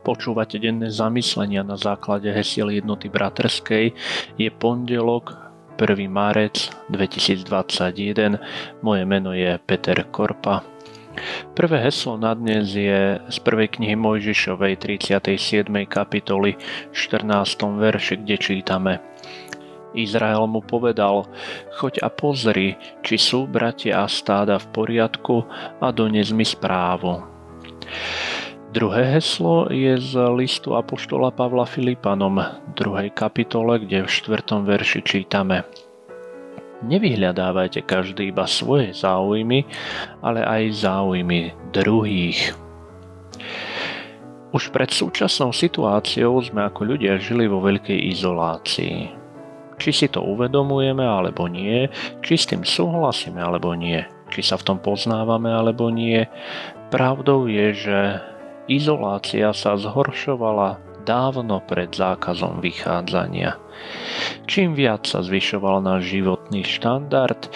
Počúvate denné zamyslenia na základe hesiel jednoty bratrskej. Je pondelok, 1. marec 2021. Moje meno je Peter Korpa. Prvé heslo na dnes je z prvej knihy Mojžišovej 37. kapitoly 14. verši, kde čítame Izrael mu povedal, choď a pozri, či sú bratia a stáda v poriadku a dones mi správu. Druhé heslo je z listu Apoštola Pavla Filipanom, 2. kapitole, kde v 4. verši čítame Nevyhľadávajte každý iba svoje záujmy, ale aj záujmy druhých. Už pred súčasnou situáciou sme ako ľudia žili vo veľkej izolácii. Či si to uvedomujeme alebo nie, či s tým súhlasíme alebo nie, či sa v tom poznávame alebo nie, pravdou je, že Izolácia sa zhoršovala dávno pred zákazom vychádzania. Čím viac sa zvyšoval náš životný štandard,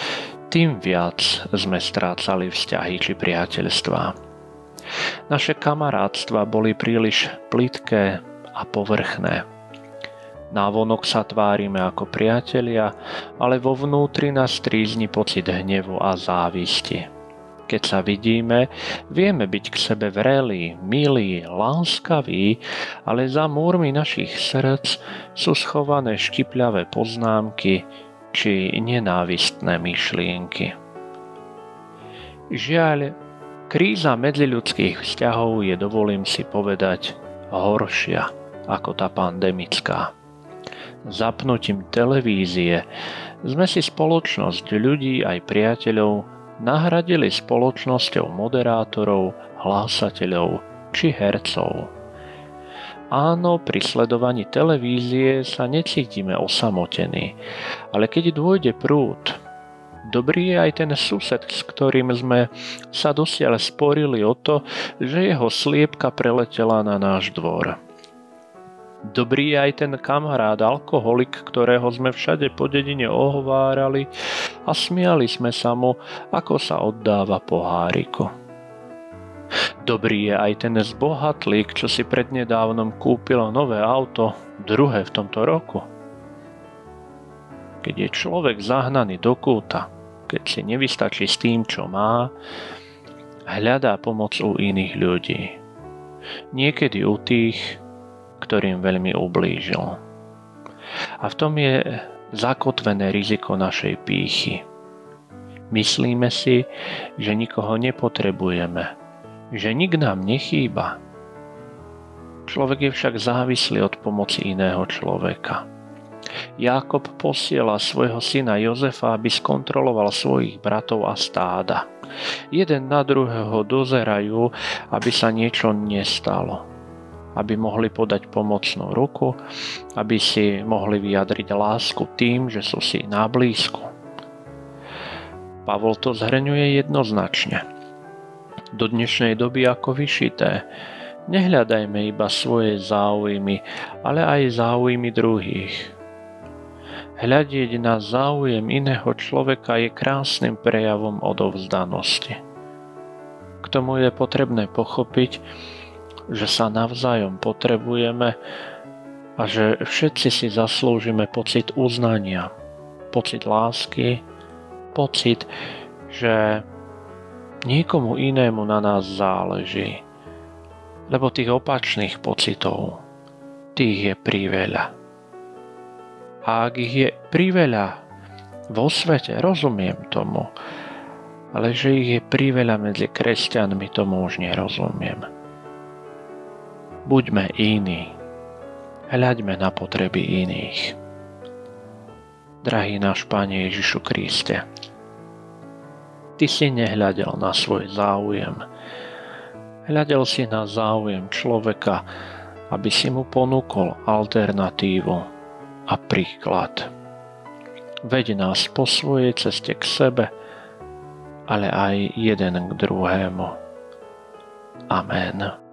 tým viac sme strácali vzťahy či priateľstvá. Naše kamarátstva boli príliš plitké a povrchné. Návonok sa tvárime ako priatelia, ale vo vnútri nás trízni pocit hnevu a závisti. Keď sa vidíme, vieme byť k sebe vrelí, milí, láskaví, ale za múrmi našich srdc sú schované štipľavé poznámky či nenávistné myšlienky. Žiaľ, kríza medziľudských vzťahov je, dovolím si povedať, horšia ako tá pandemická. Zapnutím televízie sme si spoločnosť ľudí aj priateľov nahradili spoločnosťou moderátorov, hlásateľov či hercov. Áno, pri sledovaní televízie sa necítime osamotení, ale keď dôjde prúd, dobrý je aj ten sused, s ktorým sme sa dosiaľ sporili o to, že jeho sliepka preletela na náš dvor. Dobrý je aj ten kamarát, alkoholik, ktorého sme všade po dedine ohovárali a smiali sme sa mu, ako sa oddáva poháriku. Dobrý je aj ten zbohatlík, čo si prednedávnom kúpil nové auto, druhé v tomto roku. Keď je človek zahnaný do kúta, keď si nevystačí s tým, čo má, hľadá pomoc u iných ľudí. Niekedy u tých, ktorým veľmi ublížil. A v tom je zakotvené riziko našej pýchy. Myslíme si, že nikoho nepotrebujeme, že nik nám nechýba. Človek je však závislý od pomoci iného človeka. Jákob posiela svojho syna Jozefa, aby skontroloval svojich bratov a stáda. Jeden na druhého dozerajú, aby sa niečo nestalo aby mohli podať pomocnú ruku, aby si mohli vyjadriť lásku tým, že sú si na blízku. Pavol to zhrňuje jednoznačne. Do dnešnej doby ako vyšité, nehľadajme iba svoje záujmy, ale aj záujmy druhých. Hľadieť na záujem iného človeka je krásnym prejavom odovzdanosti. K tomu je potrebné pochopiť, že sa navzájom potrebujeme a že všetci si zaslúžime pocit uznania, pocit lásky, pocit, že niekomu inému na nás záleží. Lebo tých opačných pocitov, tých je priveľa. A ak ich je priveľa vo svete, rozumiem tomu, ale že ich je priveľa medzi kresťanmi, tomu už nerozumiem. Buďme iní. Hľaďme na potreby iných. Drahý náš Pane Ježišu Kriste, Ty si nehľadel na svoj záujem. Hľadel si na záujem človeka, aby si mu ponúkol alternatívu a príklad. Veď nás po svojej ceste k sebe, ale aj jeden k druhému. Amen.